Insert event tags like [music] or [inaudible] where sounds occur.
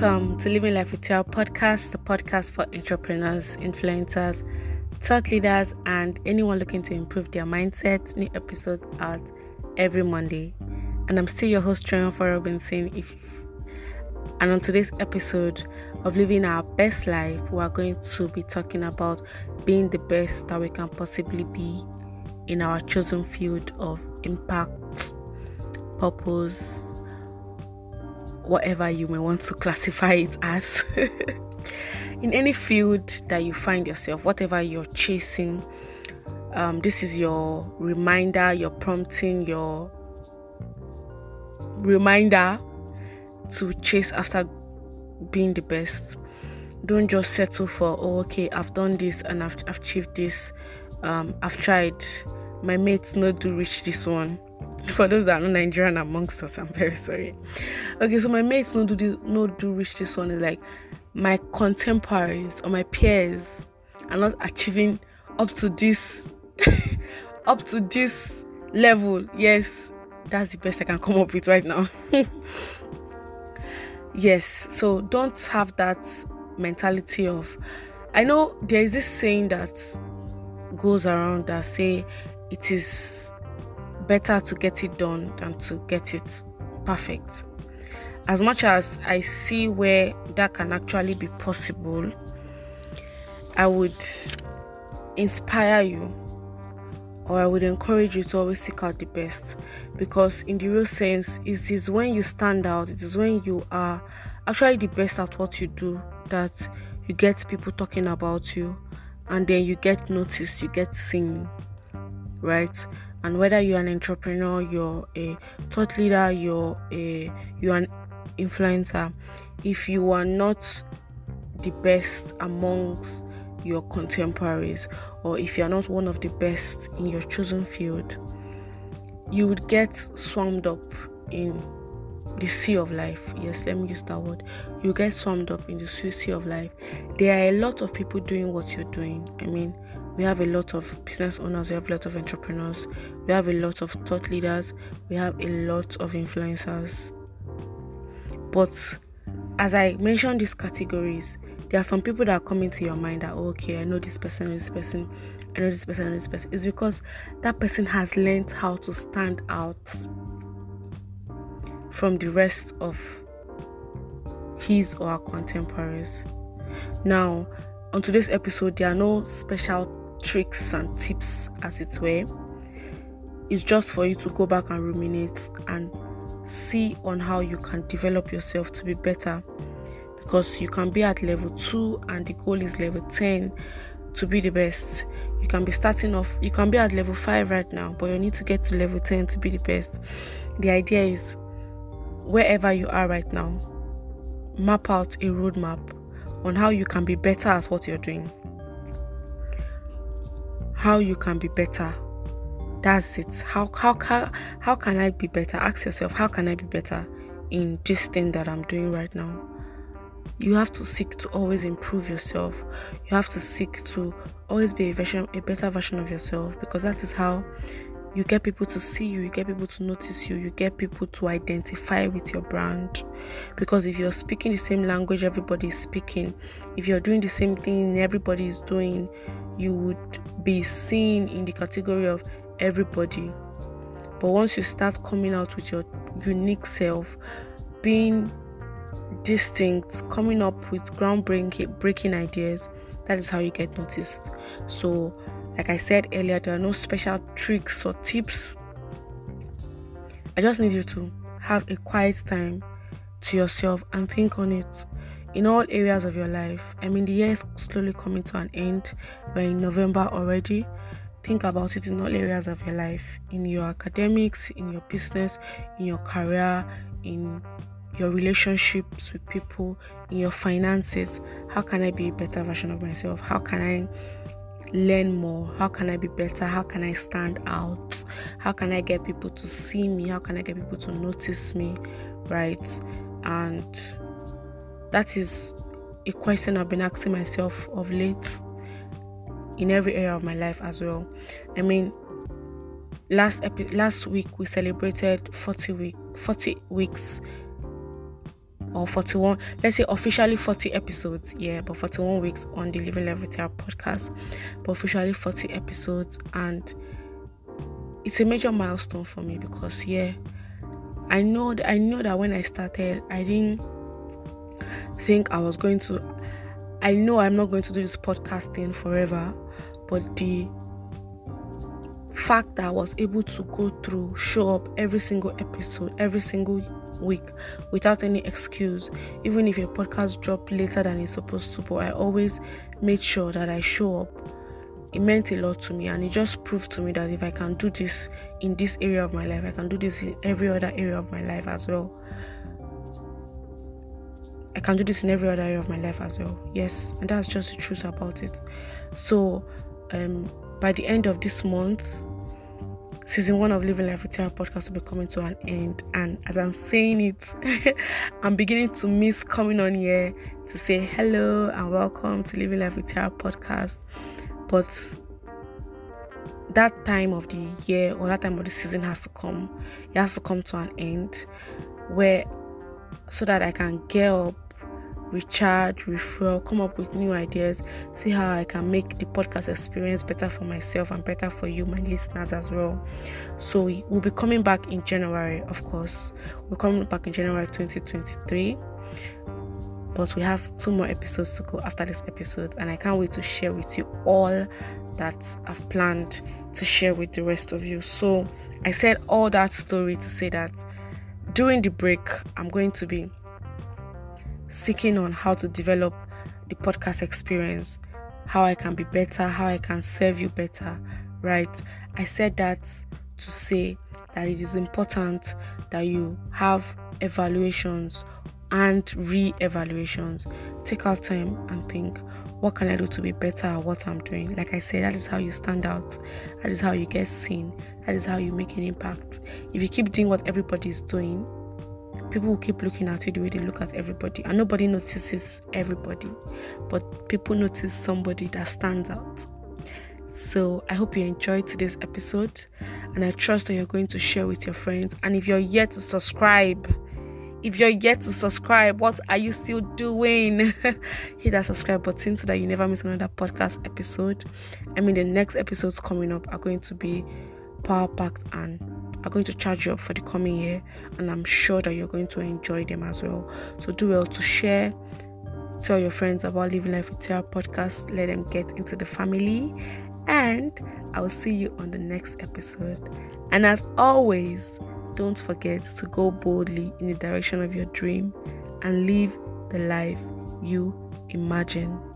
Welcome to Living Life with Tiara podcast, the podcast for entrepreneurs, influencers, thought leaders, and anyone looking to improve their mindset. New episodes out every Monday. And I'm still your host, Triumph Robinson. If and on today's episode of Living Our Best Life, we are going to be talking about being the best that we can possibly be in our chosen field of impact, purpose, whatever you may want to classify it as. [laughs] in any field that you find yourself, whatever you're chasing, um, this is your reminder, your prompting, your reminder to chase after being the best. Don't just settle for, oh, okay, I've done this and I've, achieved this. Um, I've tried. My mates not to reach this one for those that are not Nigerian amongst us, I'm very sorry. Okay, so my mates no do no do reach this one is like my contemporaries or my peers are not achieving up to this [laughs] up to this level. Yes, that's the best I can come up with right now. [laughs] yes, so don't have that mentality of I know there is this saying that goes around that say it is better to get it done than to get it perfect. As much as I see where that can actually be possible, I would inspire you or I would encourage you to always seek out the best because, in the real sense, it is when you stand out, it is when you are actually the best at what you do that you get people talking about you and then you get noticed, you get seen, right? And whether you're an entrepreneur you're a thought leader you're a you're an influencer if you are not the best amongst your contemporaries or if you're not one of the best in your chosen field you would get swarmed up in the sea of life. Yes let me use that word. You get swarmed up in the sea of life. There are a lot of people doing what you're doing. I mean we have a lot of business owners, we have a lot of entrepreneurs, we have a lot of thought leaders, we have a lot of influencers. But as I mentioned these categories, there are some people that are coming to your mind that, oh, okay, I know this person, this person, I know this person, this person. It's because that person has learned how to stand out from the rest of his or her contemporaries. Now, on today's episode, there are no special tricks and tips, as it were. It's just for you to go back and ruminate and see on how you can develop yourself to be better because you can be at level 2 and the goal is level 10 to be the best. You can be starting off, you can be at level 5 right now, but you need to get to level 10 to be the best. The idea is wherever you are right now, map out a roadmap on how you can be better at what you're doing how you can be better. That's it. How how how, how can I be better? Ask yourself, how can I be better in this thing that I'm doing right now? You have to seek to always improve yourself. You have to seek to always be a version a better version of yourself because that is how you get people to see you, you get people to notice you, you get people to identify with your brand. Because if you're speaking the same language everybody is speaking, if you're doing the same thing everybody is doing, you would be seen in the category of everybody. But once you start coming out with your unique self, being distinct, coming up with groundbreaking breaking ideas, that is how you get noticed. So, like I said earlier, there are no special tricks or tips. I just need you to have a quiet time to yourself and think on it in all areas of your life. I mean, the year is slowly coming to an end. We're in November already. Think about it in all areas of your life in your academics, in your business, in your career, in your relationships with people, in your finances. How can I be a better version of myself? How can I learn more? How can I be better? How can I stand out? How can I get people to see me? How can I get people to notice me? Right? And that is a question I've been asking myself of late in every area of my life as well. I mean, last epi- last week we celebrated 40 week 40 weeks or 41 let's say officially 40 episodes yeah but 41 weeks on the living life with podcast but officially 40 episodes and it's a major milestone for me because yeah i know i know that when i started i didn't think i was going to i know i'm not going to do this podcasting forever but the fact that I was able to go through, show up every single episode, every single week without any excuse, even if a podcast dropped later than it's supposed to. But I always made sure that I show up. It meant a lot to me, and it just proved to me that if I can do this in this area of my life, I can do this in every other area of my life as well. I can do this in every other area of my life as well. Yes, and that's just the truth about it. So, um, by the end of this month, season one of Living Life with Tiara podcast will be coming to an end. And as I'm saying it, [laughs] I'm beginning to miss coming on here to say hello and welcome to Living Life with Tiara podcast. But that time of the year or that time of the season has to come. It has to come to an end where so that I can get up recharge, refill, come up with new ideas, see how I can make the podcast experience better for myself and better for you, my listeners, as well. So, we'll be coming back in January, of course. We're coming back in January 2023. But we have two more episodes to go after this episode, and I can't wait to share with you all that I've planned to share with the rest of you. So, I said all that story to say that during the break, I'm going to be seeking on how to develop the podcast experience, how I can be better, how I can serve you better, right? I said that to say that it is important that you have evaluations and re evaluations. Take out time and think, what can I do to be better at what I'm doing? Like I said, that is how you stand out, that is how you get seen, that is how you make an impact. If you keep doing what everybody is doing, people will keep looking at you the way they look at everybody and nobody notices everybody but people notice somebody that stands out. So i hope you enjoyed today's episode and i trust that you're going to share with your friends. And if you're yet to subscribe if you're yet to subscribe what are you still doing? [laughs] Hit that subscribe button so that you never miss another podcast episode. I mean the next episodes coming up are going to be power packed and are going to charge you up for the coming year, and I'm sure that you're going to enjoy them as well. So do well to share, tell your friends about Living Life with Tiara podcast, let them get into the family, and I'll see you on the next episode. And as always, don't forget to go boldly in the direction of your dream and live the life you imagine.